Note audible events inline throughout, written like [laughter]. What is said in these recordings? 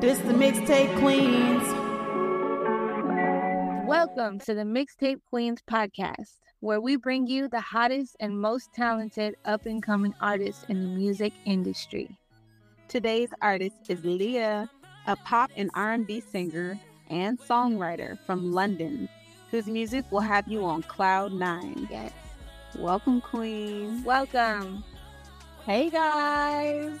This is the mixtape queens. Welcome to the Mixtape Queens podcast, where we bring you the hottest and most talented up and coming artists in the music industry. Today's artist is Leiyah, a pop and R&B singer and songwriter from London, whose music will have you on cloud nine. Yes. Welcome, Queen. Welcome. Hey, guys.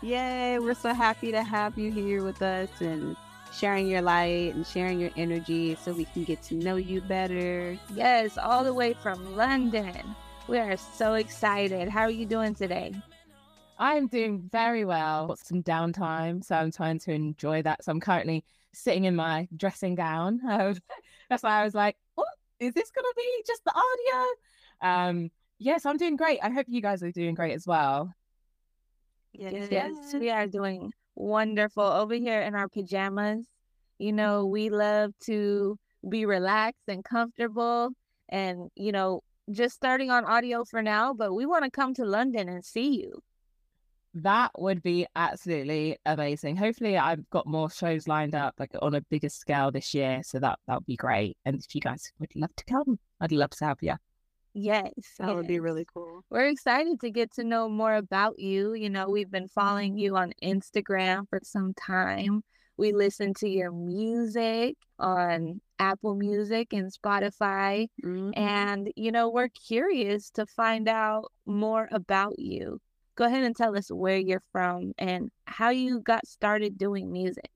Yay, we're so happy to have you here with us and sharing your light and sharing your energy so we can get to know you better. Yes, all the way from London. We are so excited. How are you doing today? I'm doing very well. Got some downtime, so I'm trying to enjoy that. So I'm currently sitting in my dressing gown. [laughs] That's why I was like, "What is this going to be? Just the audio?" Um, yes, I'm doing great. I hope you guys are doing great as well. Yes, yes, we are doing wonderful over here in our pajamas. You know, mm-hmm. we love to be relaxed and comfortable and, you know, just starting on audio for now, but we want to come to London and see you. That would be absolutely amazing. Hopefully, I've got more shows lined up, like on a bigger scale this year. So that that would be great. And if you guys would love to come, I'd love to have you. Yes, That would be really cool. We're excited to get to know more about you. You know, we've been following you on Instagram for some time. We listen to your music on Apple Music and Spotify. Mhm. And, you know, we're curious to find out more about you. Go ahead and tell us where you're from and how you got started doing music.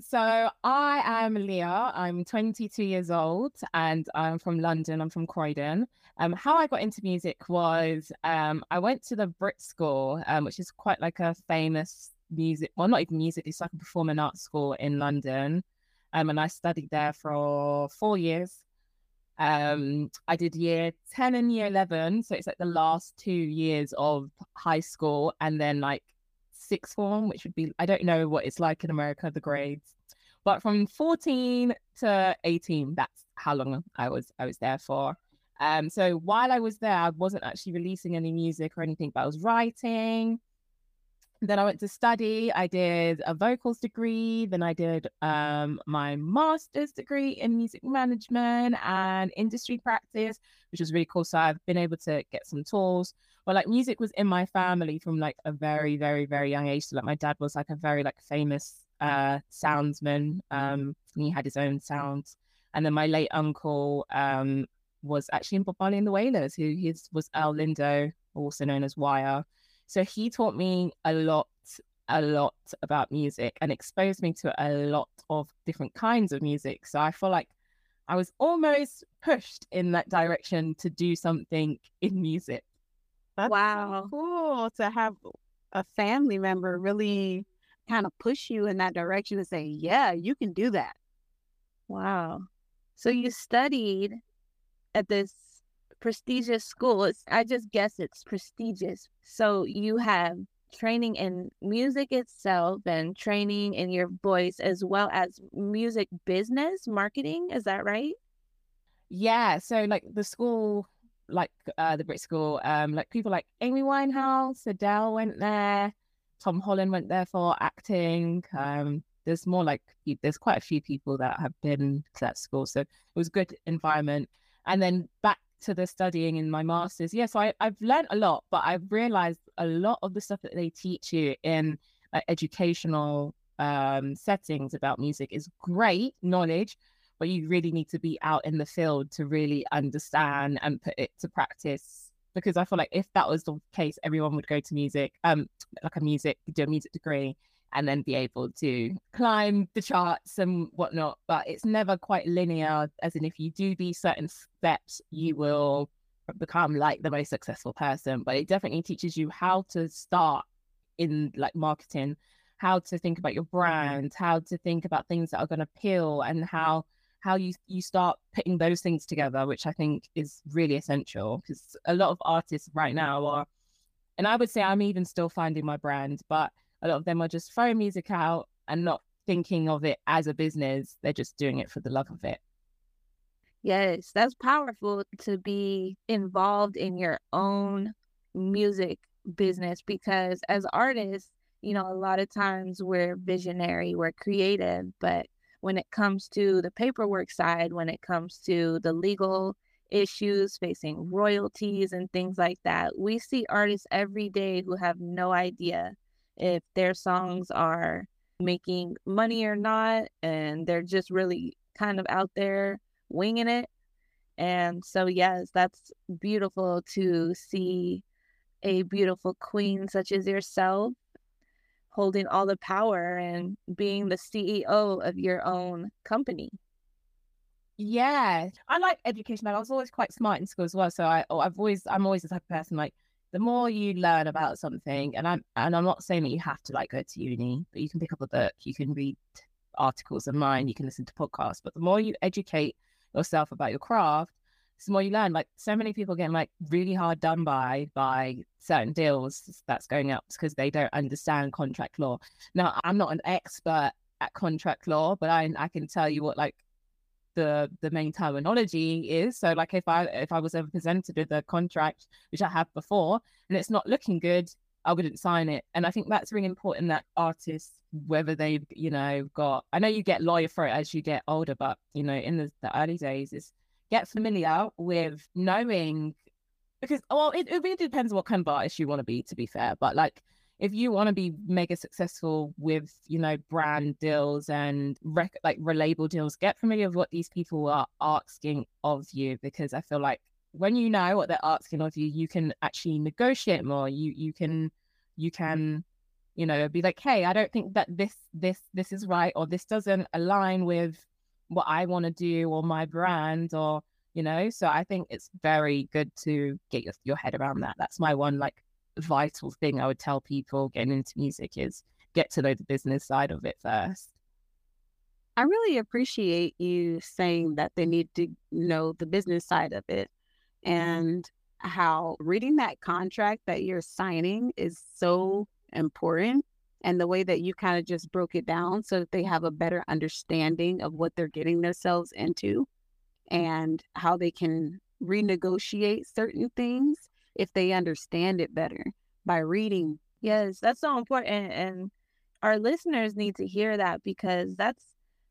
So I am Leiyah. I'm 22 years old and I'm from London. I'm from Croydon. Um, how I got into music was um, I went to the Brit School, um, which is quite like a famous music, well, not even music, it's like a performing arts school in London. Um, and I studied there for four years. Um, I did year 10 and year 11. So it's like the last two years of high school and then like sixth form, which would be, I don't know what it's like in America, the grades. But from 14 to 18, that's how long I was I was there for. Um, so while I was there, I wasn't actually releasing any music or anything, but I was writing. Then I went to study. I did a vocals degree. Then I did um, my master's degree in music management and industry practice, which was really cool. So I've been able to get some tools. But like music was in my family from like a very, very, very young age. So like my dad was like a very like famous uh soundsman. Um, he had his own sounds. And then my late uncle um was actually in Bob Marley and the Wailers, who his was Earl Lindo, also known as Wire. So he taught me a lot, a lot about music and exposed me to a lot of different kinds of music. So I feel like I was almost pushed in that direction to do something in music. That's so Wow. cool to have a family member really kind of push you in that direction and say, yeah, you can do that. Wow. So you studied at this prestigious school. It's, I just guess it's prestigious. So you have training in music itself and training in your voice as well as music business marketing. Is that right? Yeah. So like the school, like uh, the Brit School, um, like people like Amy Winehouse, Adele went there, Tom Holland went there for acting. Um, there's more like there's quite a few people that have been to that school, so it was a good environment. And then back to the studying in my masters. Yeah, so I, I've learned a lot, but I've realized a lot of the stuff that they teach you in uh, educational um, settings about music is great knowledge, but you really need to be out in the field to really understand and put it to practice. Because I feel like if that was the case, everyone would go to music, um, like a music, do a music degree, and then be able to climb the charts and whatnot. But it's never quite linear, as in if you do these certain steps, you will become like the most successful person. But it definitely teaches you how to start in like marketing, how to think about your brand, how to think about things that are going to appeal, and how how you you start putting those things together, which I think is really essential because a lot of artists right now are, and I would say I'm even still finding my brand, but a lot of them are just throwing music out and not thinking of it as a business. They're just doing it for the love of it. Yes, that's powerful to be involved in your own music business because as artists, you know, a lot of times we're visionary, we're creative, but when it comes to the paperwork side, when it comes to the legal issues facing royalties and things like that, we see artists every day who have no idea if their songs are making money or not, and they're just really kind of out there winging it. And so, yes, that's beautiful to see a beautiful queen such as yourself holding all the power and being the CEO of your own company. Yeah, I like education. I was always quite smart in school as well. So I, oh, I've always, I'm always the type of person like the more you learn about something, and I'm, and I'm not saying that you have to like go to uni, but you can pick up a book, you can read articles online, you can listen to podcasts. But the more you educate yourself about your craft, the more you learn. Like so many people getting like really hard done by by certain deals that's going up because they don't understand contract law. Now, I'm not an expert at contract law, but I I can tell you what like the the main terminology is. So like if I if I was ever presented with a contract, which I have before, and it's not looking good, I wouldn't sign it. And I think that's really important that artists, whether they've, you know, got I know you get lawyer for it as you get older, but you know, in the, the early days is get familiar with knowing because well it, it really depends what kind of artist you want to be to be fair but like if you want to be mega successful with you know brand deals and rec- like relabel deals get familiar with what these people are asking of you because i feel like when you know what they're asking of you you can actually negotiate more. You you can you can you know be like hey i don't think that this this this is right or this doesn't align with what I want to do or my brand or you know? So I think it's very good to get your, your head around that. That's my one like vital thing I would tell people getting into music is get to know the business side of it first. I really appreciate you saying that they need to know the business side of it and how reading that contract that you're signing is so important and the way that you kind of just broke it down so that they have a better understanding of what they're getting themselves into and how they can renegotiate certain things if they understand it better by reading. Yes, that's so important. And our listeners need to hear that because that's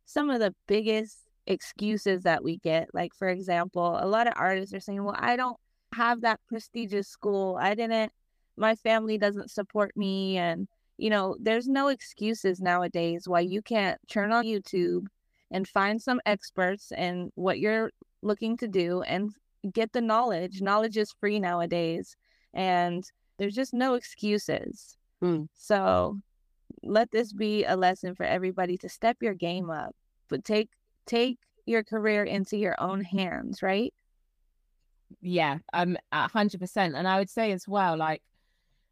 some of the biggest excuses that we get. Like, for example, a lot of artists are saying, Well, I don't have that prestigious school. I didn't, my family doesn't support me. And you know, there's no excuses nowadays why you can't turn on YouTube and find some experts and what you're looking to do and get the knowledge. Knowledge is free nowadays, and there's just no excuses. Mm. So let this be a lesson for everybody to step your game up, but take take your career into your own hands, right? Yeah, I'm a hundred percent. And I would say as well, like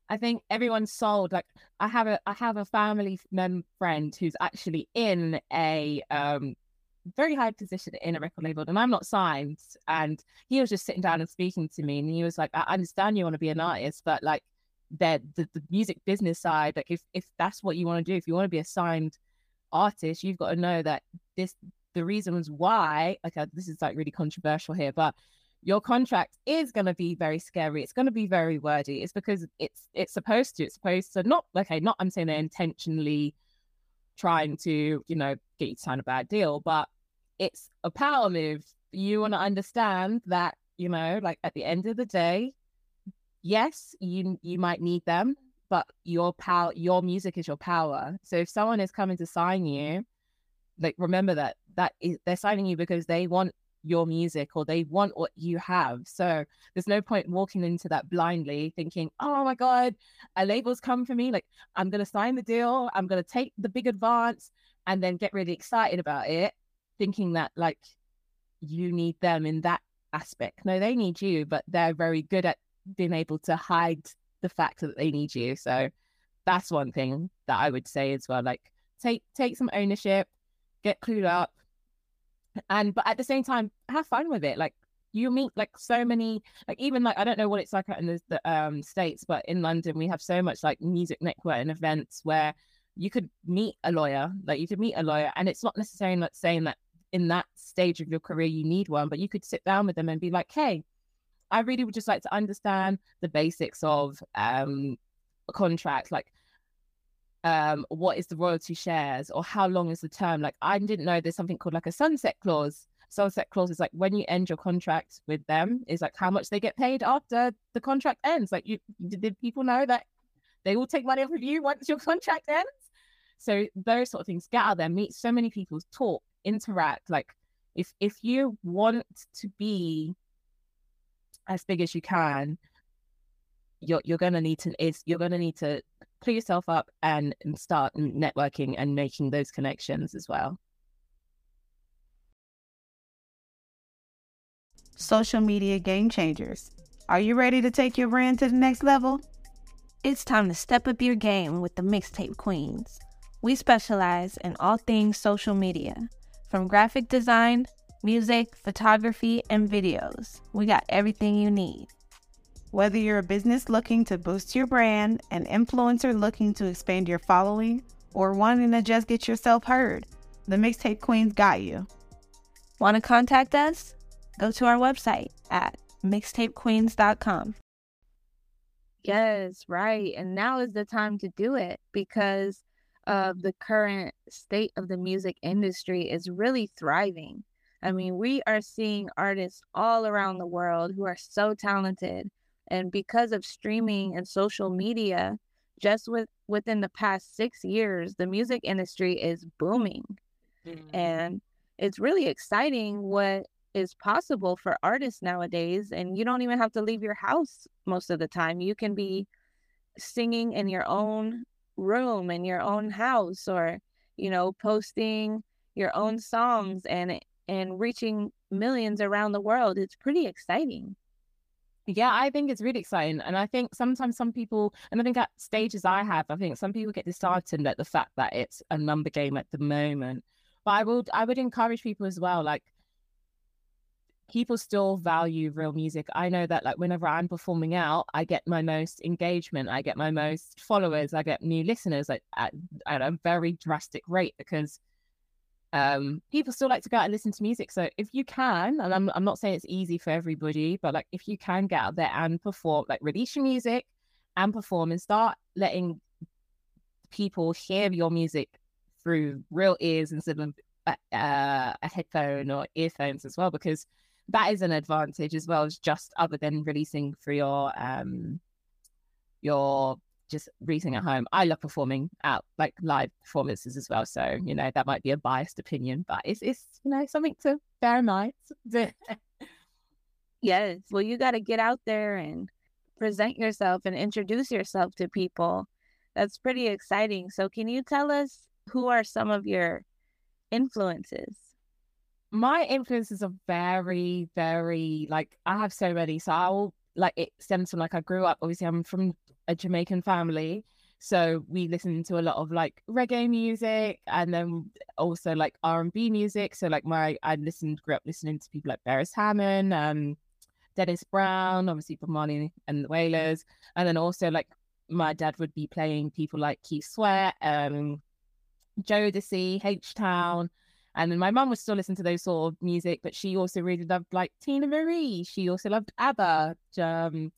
I think everyone's sold. Like I have a I have a family mem friend who's actually in a um very high position in a record label and I'm not signed. And he was just sitting down and speaking to me and he was like, I understand you want to be an artist, but like that the, the music business side, like if if that's what you want to do, if you want to be a signed artist, you've got to know that this the reasons why, like uh, this is like really controversial here, but your contract is going to be very scary. It's going to be very wordy. It's because it's it's supposed to. It's supposed to not okay. Not I'm saying they're intentionally trying to you know get you to sign a bad deal, but it's a power move. You want to understand that you know, like at the end of the day, yes, you you might need them, but your power, your music is your power. So if someone is coming to sign you, like remember that that is, they're signing you because they want your music or they want what you have. So there's no point walking into that blindly thinking, oh my God, a label's come for me. Like, I'm going to sign the deal, I'm going to take the big advance and then get really excited about it, thinking that like you need them in that aspect. No, they need you, but they're very good at being able to hide the fact that they need you. So that's one thing that I would say as well. Like, take take some ownership, get clued up, and but at the same time have fun with it. Like you meet like so many like even like i don't know what it's like in the, the um states but in london we have so much like music network and events where you could meet a lawyer like you could meet a lawyer and it's not necessarily like saying that in that stage of your career you need one but you could sit down with them and be like hey i really would just like to understand the basics of um a contract like um, what is the royalty shares or how long is the term? Like I didn't know there's something called like a sunset clause. Sunset clause is like when you end your contract with them, is like how much they get paid after the contract ends. Like you did people know that they will take money off of you once your [laughs] contract ends? So those sort of things, get out there, meet so many people, talk, interact. Like if if you want to be as big as you can, you're you're gonna need to is you're gonna need to pull yourself up and, and start networking and making those connections as well. Social media game changers. Are you ready to take your brand to the next level? It's time to step up your game with the Mixtape Queens. We specialize in all things social media, from graphic design, music, photography, and videos. We got everything you need. Whether you're a business looking to boost your brand, an influencer looking to expand your following, or wanting to just get yourself heard, the Mixtape Queens got you. Want to contact us? Go to our website at mixtapequeens.com. Yes, right. And now is the time to do it because of the current state of the music industry is really thriving. I mean, we are seeing artists all around the world who are so talented. And because of streaming and social media, just with within the past six years, the music industry is booming. Mm-hmm. And it's really exciting what is possible for artists nowadays. And you don't even have to leave your house most of the time. You can be singing in your own room in your own house or you know posting your own songs and and reaching millions around the world it's pretty exciting yeah i think it's really exciting and i think sometimes some people and i think at stages i have i think some people get disheartened at the fact that it's a number game at the moment but i would i would encourage people as well like people still value real music. I know that like whenever I'm performing out, I get my most engagement, I get my most followers, I get new listeners like at, at a very drastic rate because um people still like to go out and listen to music. So if you can, and I'm I'm not saying it's easy for everybody, but like if you can get out there and perform, like release your music and perform and start letting people hear your music through real ears instead of uh, a headphone or earphones as well because that is an advantage as well as just other than releasing for your um your just releasing at home. I love performing out like live performances as well. So, you know, that might be a biased opinion, but it's it's you know something to bear in mind. [laughs] yes. Well you gotta get out there and present yourself and introduce yourself to people. That's pretty exciting. So can you tell us who are some of your influences? my influences are very, very like I have so many. So I'll like it stems from like I grew up. Obviously, I'm from a Jamaican family, so we listen to a lot of like reggae music, and then also like R and B music. So like my I listened, grew up listening to people like Beres Hammond, um, Dennis Brown, obviously from Marley and the Wailers, and then also like my dad would be playing people like Keith Sweat, um, Jodeci, H Town. And then my mum would still listen to those sort of music, but she also really loved like Teena Marie. She also loved ABBA. Um,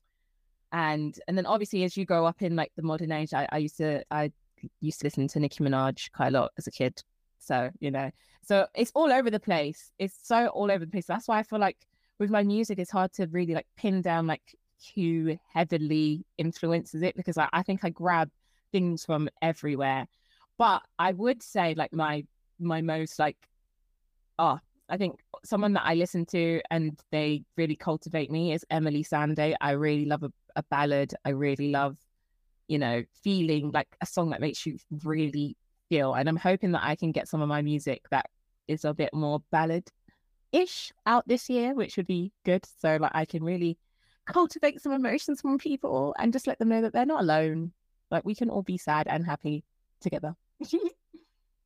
and and then obviously as you grow up in like the modern age, I, I used to I used to listen to Nicki Minaj quite a lot as a kid. So, you know, so it's all over the place. It's so all over the place. That's why I feel like with my music, it's hard to really like pin down like who heavily influences it because I, I think I grab things from everywhere. But I would say like my my most like oh I think someone that I listen to and they really cultivate me is Emeli Sandé. I really love a, ballad. I really love, you know, feeling like a song that makes you really feel. And I'm hoping that I can get some of my music that is a bit more ballad ish out this year, which would be good. So like I can really cultivate some emotions from people and just let them know that they're not alone. Like we can all be sad and happy together. [laughs]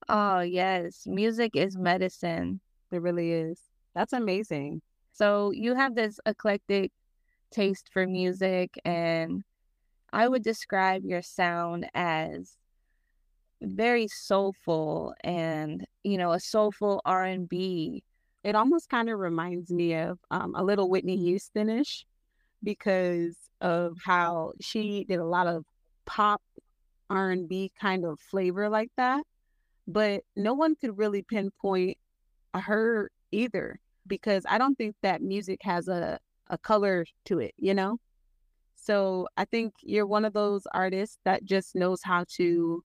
Oh, yes. Music is medicine. It really is. That's amazing. So you have this eclectic taste for music and I would describe your sound as very soulful and, you know, a soulful R&B. It almost kind of reminds me of um, a little Whitney Houstonish because of how she did a lot of pop R&B kind of flavor like that, but no one could really pinpoint her either because I don't think that music has a a color to it, you know? So I think you're one of those artists that just knows how to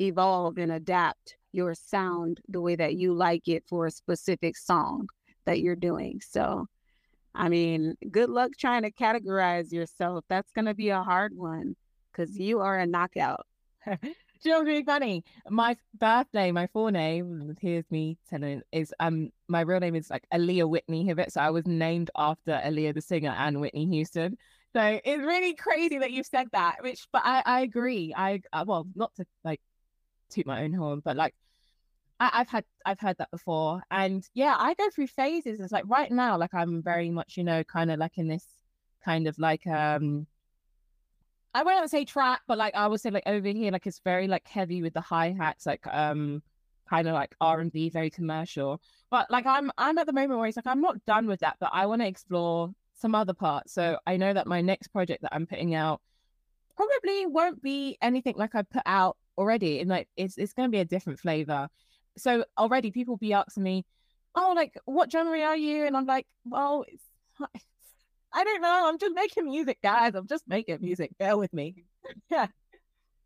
evolve and adapt your sound the way that you like it for a specific song that you're doing. So, I mean, good luck trying to categorize yourself. That's going to be a hard one because you are a knockout. [laughs] You know really funny? My birthday, my full name, here's me telling is um my real name is like Aaliyah Whitney Hibbett. So I was named after Aaliyah the singer and Whitney Houston. So it's really crazy that you've said that, which but I, I agree. I uh, well not to like toot my own horn, but like I, have had I've heard that before. And yeah, I go through phases. It's like right now, like I'm very much, you know, kind of like in this kind of like um I wouldn't say trap, but like I would say like over here, like it's very like heavy with the hi hats, like um kind of like R and B, very commercial. But like I'm I'm at the moment where it's like I'm not done with that, but I want to explore some other parts. So I know that my next project that I'm putting out probably won't be anything like I put out already. And like it's it's gonna be a different flavor. So already people be asking me, Oh, like what genre are you? And I'm like, Well, it's I don't know. I'm just making music, guys. I'm just making music. Bear with me. [laughs] yeah.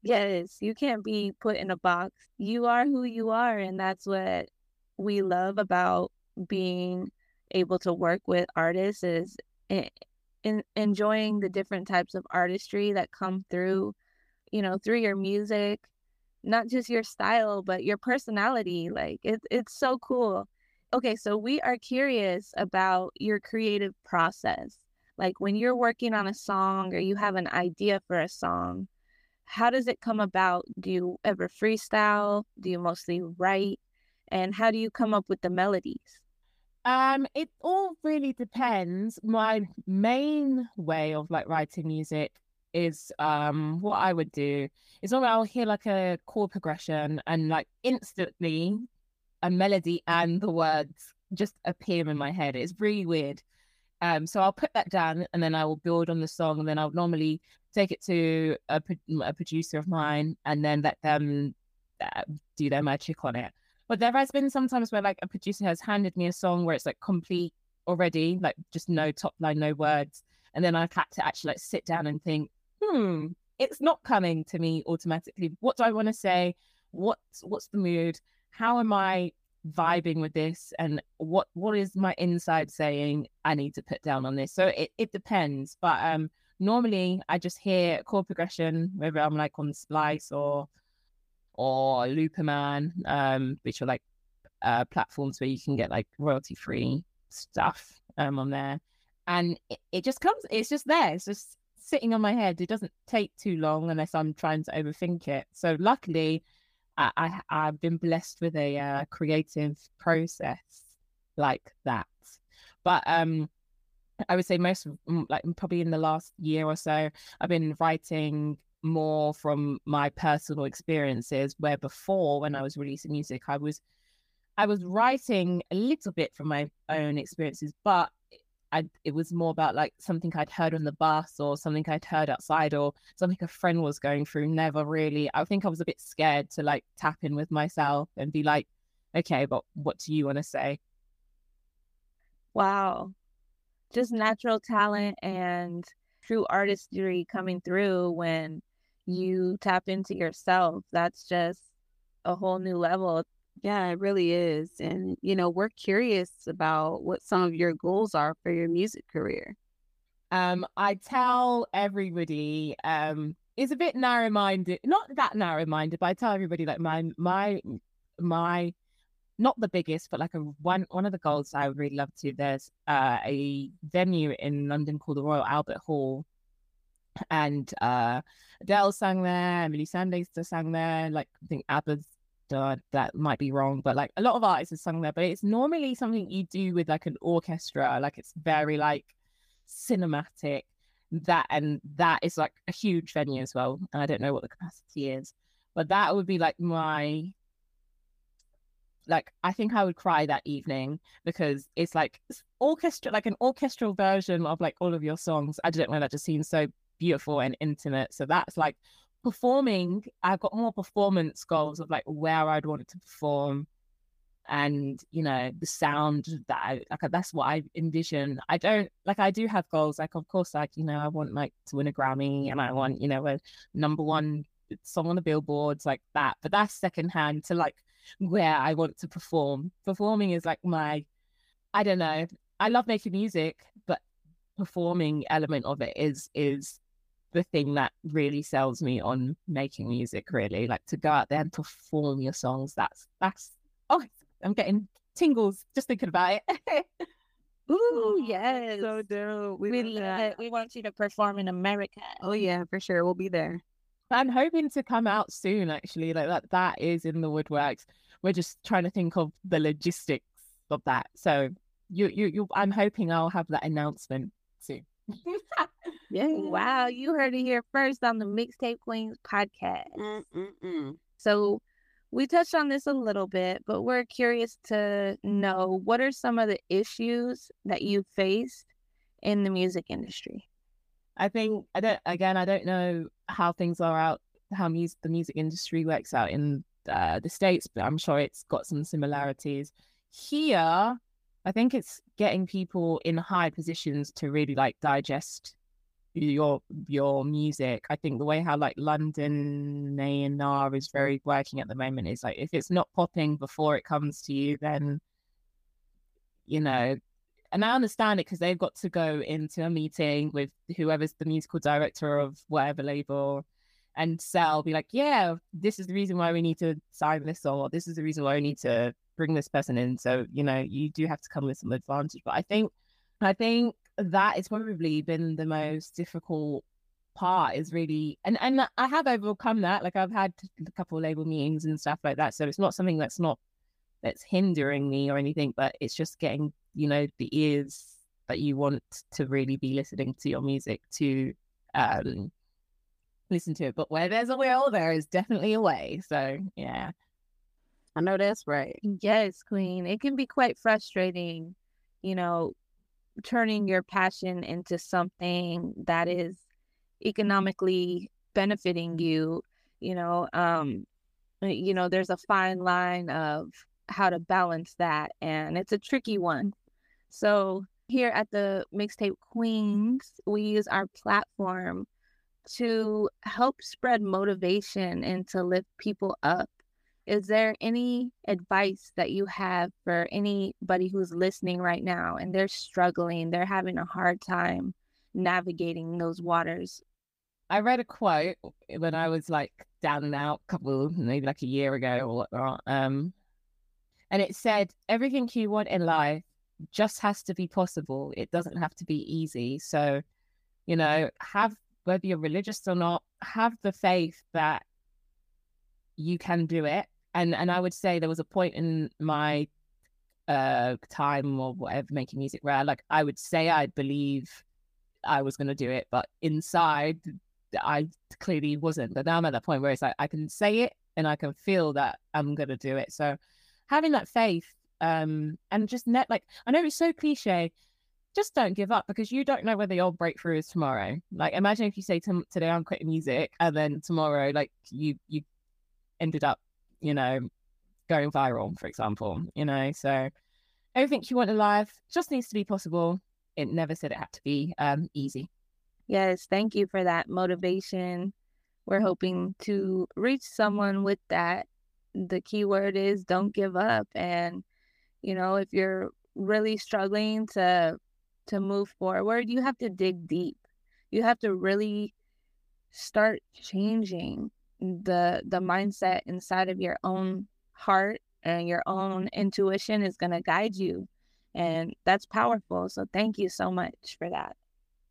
Yes, you can't be put in a box. You are who you are. And that's what we love about being able to work with artists is in, in enjoying the different types of artistry that come through, you know, through your music, not just your style, but your personality. Like it, it's so cool. Okay, so we are curious about your creative process. Like when you're working on a song or you have an idea for a song, how does it come about? Do you ever freestyle? Do you mostly write? And how do you come up with the melodies? Um, it all really depends. My main way of like writing music is um what I would do is normally I'll hear like a chord progression and like instantly a melody and the words just appear in my head. It's really weird. Um, so I'll put that down and then I will build on the song and then I'll normally take it to a, a producer of mine and then let them uh, do their magic on it. But there has been sometimes where like a producer has handed me a song where it's like complete already, like just no top line, no words. And then I've had to actually like sit down and think, hmm, it's not coming to me automatically. What do I want to say? What's what's the mood? How am I vibing with this and what what is my inside saying I need to put down on this. So it, it depends. But um normally I just hear chord progression, whether I'm like on Splice or or Looperman, um, which are like uh platforms where you can get like royalty free stuff um on there. And it, it just comes it's just there. It's just sitting on my head. It doesn't take too long unless I'm trying to overthink it. So luckily I, I have been blessed with a uh, creative process like that. But um, I would say most like probably in the last year or so, I've been writing more from my personal experiences. Where before, when I was releasing music, I was I was writing a little bit from my own experiences, but I it was more about like something I'd heard on the bus or something I'd heard outside or something a friend was going through. Never really. I think I was a bit scared to like tap in with myself and be like, okay, but what do you want to say? Wow. Just natural talent and true artistry coming through when you tap into yourself. That's just a whole new level. Yeah, it really is. And, you know, we're curious about what some of your goals are for your music career. Um, I tell everybody, um, it's a bit narrow minded, not that narrow minded, but I tell everybody like my, my, my, not the biggest, but like a one, one of the goals I would really love to. There's uh, a venue in London called the Royal Albert Hall and uh Adele sang there, Emeli Sandé sang there, like I think ABBA's that might be wrong, but like a lot of artists have sung there, but it's normally something you do with like an orchestra, like it's very like cinematic. That and that is like a huge venue as well. And I don't know what the capacity is, but that would be like my like I think I would cry that evening because it's like orchestra, like an orchestral version of like all of your songs. I don't know, that just seems so beautiful and intimate. So that's like performing, I've got more performance goals of like where I'd want to perform and you know the sound that I like that's what I envision. I don't like I do have goals like of course like you know I want like to win a Grammy and I want you know a number one song on the billboards like that but that's secondhand to like where I want to perform. Performing is like my I don't know. I love making music but performing element of it is is the thing that really sells me on making music really like to go out there and perform your songs that's that's oh i'm getting tingles just thinking about it [laughs] Ooh, yes. So dope. We, We, love we want you to perform in America. Oh yeah, for sure. We'll be there. i'm hoping to come out soon actually like that that is in the woodworks we're just trying to think of the logistics of that so you you, you i'm hoping i'll have that announcement soon [laughs] Yeah. Wow, you heard it here first on the Mixtape Queens podcast. Mm-mm-mm. So we touched on this a little bit, but we're curious to know what are some of the issues that you faced in the music industry? I think I don't again I don't know how things are out how music the music industry works out in uh, the states, but I'm sure it's got some similarities. Here, I think it's getting people in high positions to really like digest your your music. I think the way how like London A and R is mm. very working at the moment is like if it's not popping before it comes to you, then you know and I understand it because they've got to go into a meeting with whoever's the musical director of whatever label and sell, be like, yeah, this is the reason why we need to sign this or this is the reason why we need to bring this person in. So, you know, you do have to come with some advantage. But I think I think that it's probably been the most difficult part is really and and I have overcome that. Like I've had a couple of label meetings and stuff like that. So it's not something that's not that's hindering me or anything, but it's just getting, you know, the ears that you want to really be listening to your music to um listen to it. But where there's a will, there is definitely a way. So yeah. I know that's right. Yes, Queen. It can be quite frustrating, you know, turning your passion into something that mm-hmm. is mm-hmm. economically benefiting mm-hmm. you, you know, um uh, you know, there's a fine line of how to balance that and it's a tricky one. So, here at the Mixtape Queens, we use our platform to help spread motivation and to lift people up is there any advice that you have for anybody who's listening right now and they're struggling, they're having a hard time navigating those waters? I read a quote when I was like down and out, a couple maybe like a year ago or whatnot. Um, and it said, "Everything you want in life just has to be possible. It doesn't have to be easy." So, you know, have whether you're religious or not, have the faith that you can do it. And and I would say there was a point in my uh time or whatever making music where like I would say I believe I was going to do it, but inside I clearly wasn't. But now I'm at that point where it's like I can say it and I can feel that I'm going to do it. So having that faith um and just net like I know it's so cliche just don't give up because you don't know whether your breakthrough is tomorrow. Like imagine if you say to, today I'm quitting music and then tomorrow like you you ended up, you know, going viral, for example, you know. So everything you want in life just needs to be possible. It never said it had to be um easy. Yes, thank you for that motivation. We're hoping to reach someone with that. The key word is don't give up. And, you know, if you're really struggling to to move forward, you have to dig deep. You have to really start changing the the mindset inside of your own heart and your own intuition is going to guide you. And that's powerful. So thank you so much for that.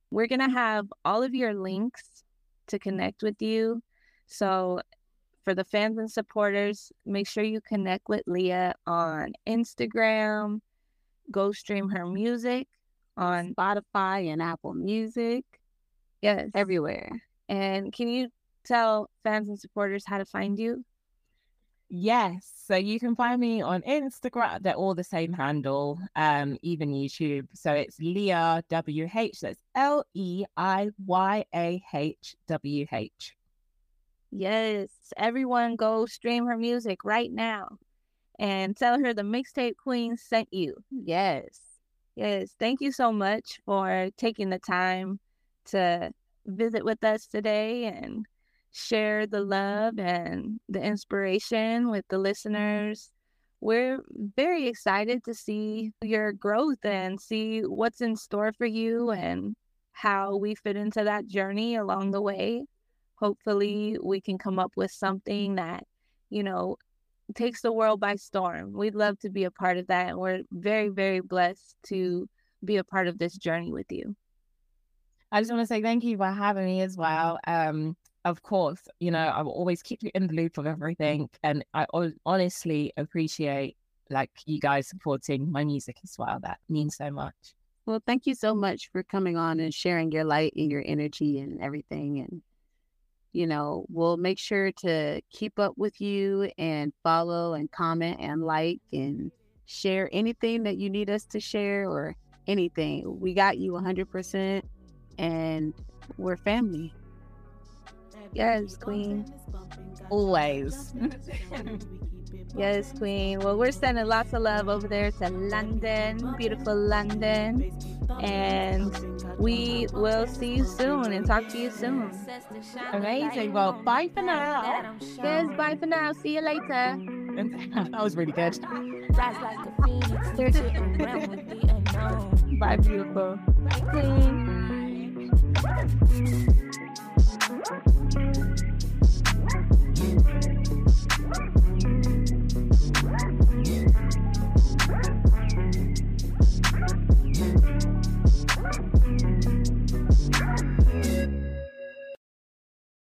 We're going to have all of your links to connect with you. So for the fans and supporters, make sure you connect with Leiyah on Instagram. Go stream her music on Spotify and Apple Music, yes everywhere. And can you tell fans and supporters how to find you? Yes. So you can find me on Instagram. They're all the same handle, um, even YouTube. So it's Leiyah WH. That's L E I Y A H W H. Yes, everyone go stream her music right now and tell her the mixtape queen sent you. Yes. Yes. Thank you so much for taking the time to visit with us today and share the love and the inspiration with the listeners. We're very excited to see your growth and see what's in store for you and how we fit into that journey along the way. Hopefully, we can come up with something that, you know, takes the world by storm. We'd love to be a part of that. And we're very, very blessed to be a part of this journey with you. I just want to say thank you for having me as well. Um, of course, you know, mm. I will always keep you in the loop of everything. Mm-hmm. And I honestly appreciate like you guys supporting my music as well. That means so much. Well, thank you so much for coming on and sharing your light and your energy and everything. And, you know, we'll make sure to keep up with you and follow and comment and like and share anything that you need us to share or anything. We got you 100% and we're family. Yes, Queen. Always. [laughs] yes, Queen. Well, we're sending lots of love over there to London, beautiful London. And we will see you soon and talk to you soon. Amazing. Well, bye for now. Yes, bye for now. See you later. [laughs] that was really good. [laughs] bye, beautiful. Bye, Queen. Thank you.